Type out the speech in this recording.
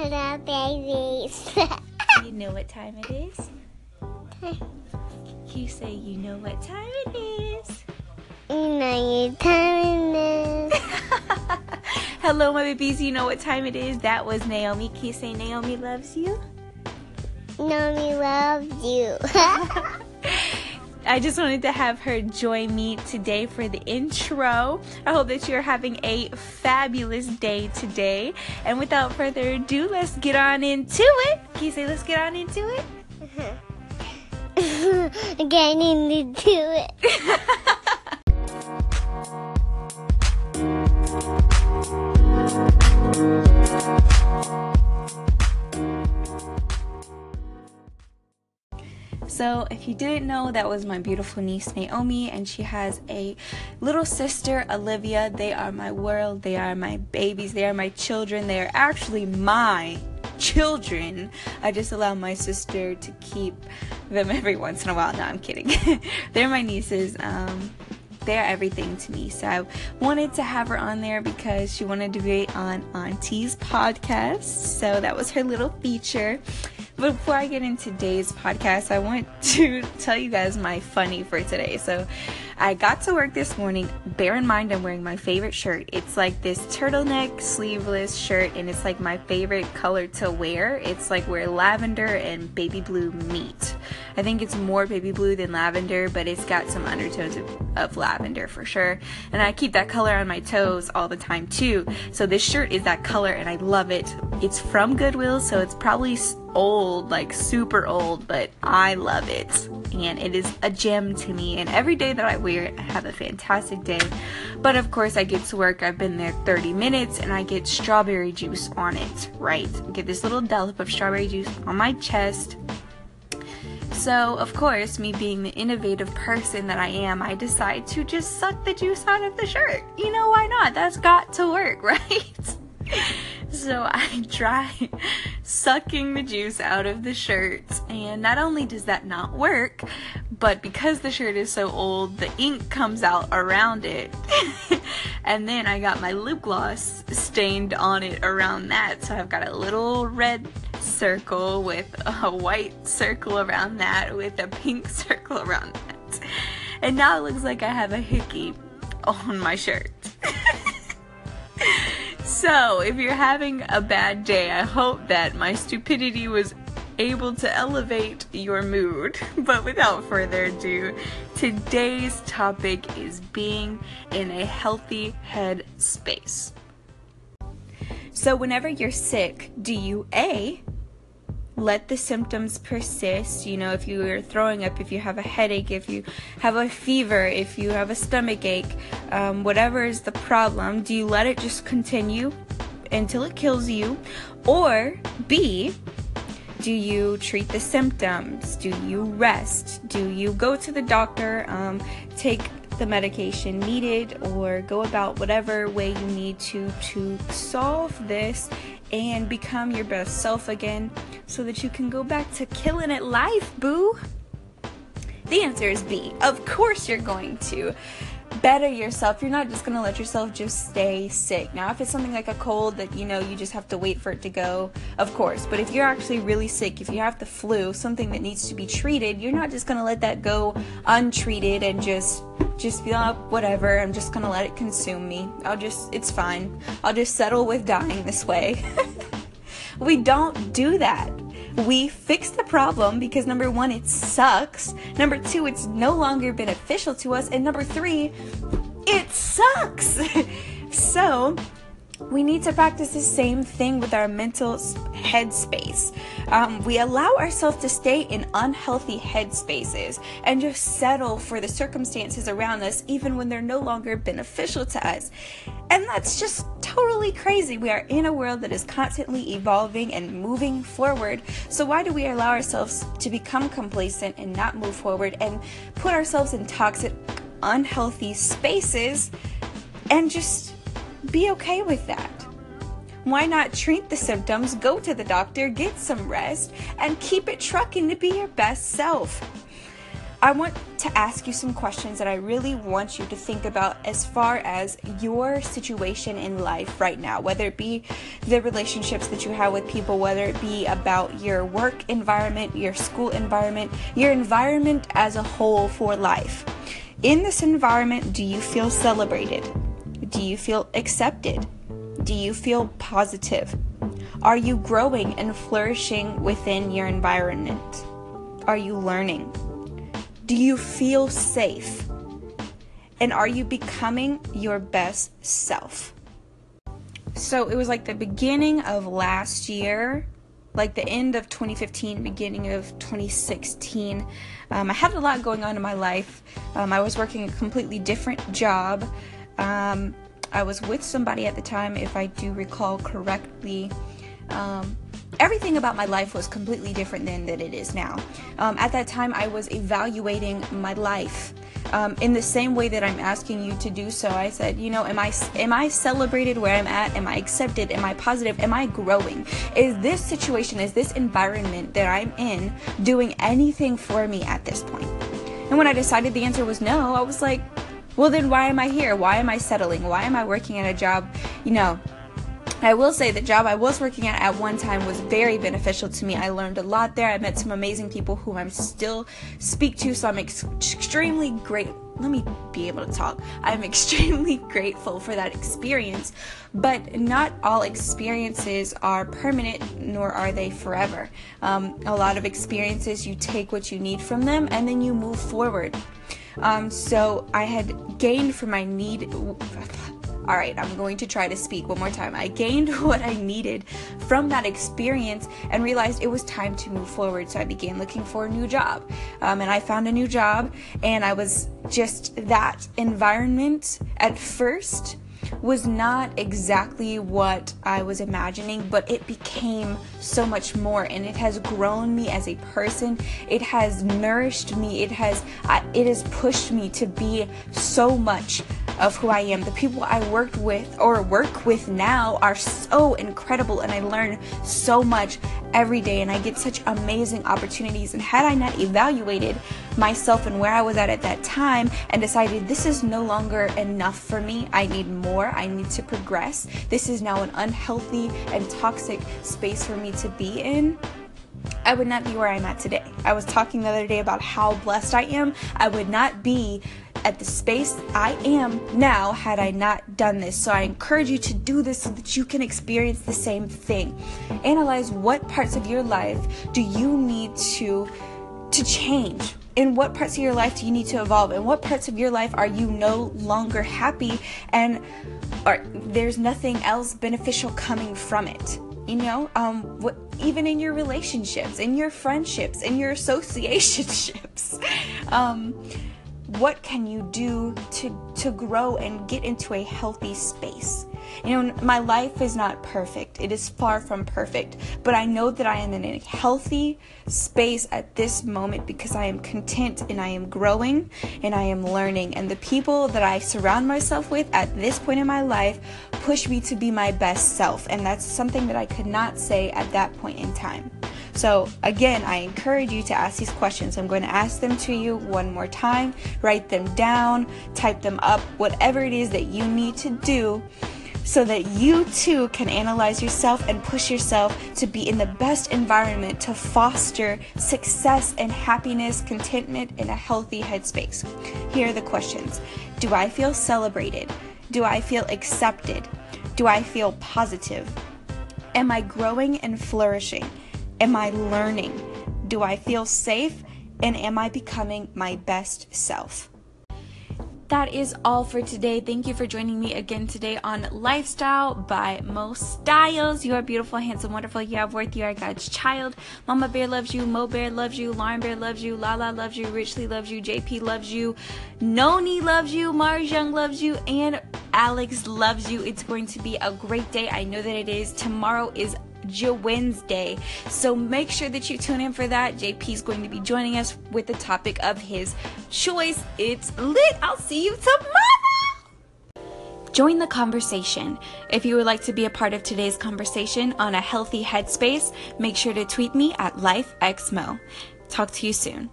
Hello, babies. you know what time it is? You say you know what time it is. you know your time is. Hello, my babies. You know what time it is? That was Naomi. Can you say Naomi loves you? Naomi loves you. I just wanted to have her join me today for the intro. I hope that you're having a fabulous day today. And without further ado, let's get on into it. Can you say, let's get on into it? Getting into it. So, if you didn't know, that was my beautiful niece Naomi, and she has a little sister Olivia. They are my world, they are my babies, they are my children, they are actually my children. I just allow my sister to keep them every once in a while. No, I'm kidding. They're my nieces. Um, they're everything to me. So I wanted to have her on there because she wanted to be on Auntie's podcast. So that was her little feature. Before I get into today's podcast, I want to tell you guys my funny for today. So I got to work this morning. Bear in mind, I'm wearing my favorite shirt. It's like this turtleneck sleeveless shirt, and it's like my favorite color to wear. It's like where lavender and baby blue meet. I think it's more baby blue than lavender, but it's got some undertones of, of lavender for sure. And I keep that color on my toes all the time too. So this shirt is that color, and I love it. It's from Goodwill, so it's probably old, like super old, but I love it. And it is a gem to me. And every day that I wear it, I have a fantastic day. But of course, I get to work. I've been there 30 minutes and I get strawberry juice on it, right? I get this little dollop of strawberry juice on my chest. So, of course, me being the innovative person that I am, I decide to just suck the juice out of the shirt. You know, why not? That's got to work, right? So I try sucking the juice out of the shirt, and not only does that not work, but because the shirt is so old, the ink comes out around it. and then I got my lip gloss stained on it around that, so I've got a little red circle with a white circle around that, with a pink circle around that. And now it looks like I have a hickey on my shirt. So, if you're having a bad day, I hope that my stupidity was able to elevate your mood. But without further ado, today's topic is being in a healthy head space. So, whenever you're sick, do you A, let the symptoms persist. You know, if you are throwing up, if you have a headache, if you have a fever, if you have a stomach ache, um, whatever is the problem, do you let it just continue until it kills you? Or B, do you treat the symptoms? Do you rest? Do you go to the doctor, um, take the medication needed, or go about whatever way you need to to solve this and become your best self again so that you can go back to killing it life, boo? The answer is B. Of course, you're going to better yourself. You're not just going to let yourself just stay sick. Now, if it's something like a cold that you know you just have to wait for it to go, of course. But if you're actually really sick, if you have the flu, something that needs to be treated, you're not just going to let that go untreated and just just be like, whatever, I'm just gonna let it consume me. I'll just, it's fine. I'll just settle with dying this way. we don't do that. We fix the problem because number one, it sucks. Number two, it's no longer beneficial to us. And number three, it sucks. so, we need to practice the same thing with our mental headspace. Um, we allow ourselves to stay in unhealthy headspaces and just settle for the circumstances around us, even when they're no longer beneficial to us. And that's just totally crazy. We are in a world that is constantly evolving and moving forward. So, why do we allow ourselves to become complacent and not move forward and put ourselves in toxic, unhealthy spaces and just be okay with that. Why not treat the symptoms, go to the doctor, get some rest, and keep it trucking to be your best self? I want to ask you some questions that I really want you to think about as far as your situation in life right now, whether it be the relationships that you have with people, whether it be about your work environment, your school environment, your environment as a whole for life. In this environment, do you feel celebrated? Do you feel accepted? Do you feel positive? Are you growing and flourishing within your environment? Are you learning? Do you feel safe? And are you becoming your best self? So it was like the beginning of last year, like the end of 2015, beginning of 2016. Um, I had a lot going on in my life. Um, I was working a completely different job. Um, I was with somebody at the time, if I do recall correctly. Um, everything about my life was completely different than that it is now. Um, at that time, I was evaluating my life. Um, in the same way that I'm asking you to do so, I said, you know, am I am I celebrated where I'm at? Am I accepted? Am I positive? Am I growing? Is this situation, is this environment that I'm in doing anything for me at this point? And when I decided the answer was no, I was like, well, then why am I here? Why am I settling? Why am I working at a job, you know, I will say the job I was working at at one time was very beneficial to me. I learned a lot there. I met some amazing people who I'm still speak to, so I'm ex- extremely great. Let me be able to talk. I'm extremely grateful for that experience, but not all experiences are permanent, nor are they forever. Um, a lot of experiences, you take what you need from them and then you move forward. Um, so I had gained from my need all right, I'm going to try to speak one more time. I gained what I needed from that experience and realized it was time to move forward. So I began looking for a new job. Um, and I found a new job, and I was just that environment at first was not exactly what I was imagining, but it became so much more and it has grown me as a person. It has nourished me. It has it has pushed me to be so much of who I am. The people I worked with or work with now are so incredible and I learn so much every day and I get such amazing opportunities. And had I not evaluated myself and where I was at at that time and decided this is no longer enough for me, I need more, I need to progress, this is now an unhealthy and toxic space for me to be in. I would not be where I'm at today. I was talking the other day about how blessed I am. I would not be at the space I am now had I not done this. So I encourage you to do this so that you can experience the same thing. Analyze what parts of your life do you need to to change? In what parts of your life do you need to evolve? In what parts of your life are you no longer happy and there's nothing else beneficial coming from it? You know, um, what, even in your relationships, in your friendships, in your associationships. um, what can you do to to grow and get into a healthy space you know my life is not perfect. It is far from perfect. But i know that i am in a healthy space at this moment because i am content and i am growing and i am learning. And the people that i surround myself with at this point in my life push me to be my best self. And that's something that i could not say at that point in time. So, again, I encourage you to ask these questions. I'm going to ask them to you one more time. Write them down, type them up, whatever it is that you need to do so that you too can analyze yourself and push yourself to be in the best environment to foster success and happiness, contentment in a healthy headspace. Here are the questions Do I feel celebrated? Do I feel accepted? Do I feel positive? Am I growing and flourishing? Am I learning? Do I feel safe? And am I becoming my best self? That is all for today. Thank you for joining me again today on Lifestyle by Mo Styles. You are beautiful, handsome, wonderful. You have worth. You are God's child. Mama Bear loves you. Mo Bear loves you. Lauren Bear loves you. Lala loves you. Richly loves you. JP loves you. Noni loves you. Mars Young loves you. And Alex loves you. It's going to be a great day. I know that it is. Tomorrow is Wednesday. So make sure that you tune in for that. JP is going to be joining us with the topic of his choice. It's lit. I'll see you tomorrow. Join the conversation. If you would like to be a part of today's conversation on a healthy headspace, make sure to tweet me at LifeXMo. Talk to you soon.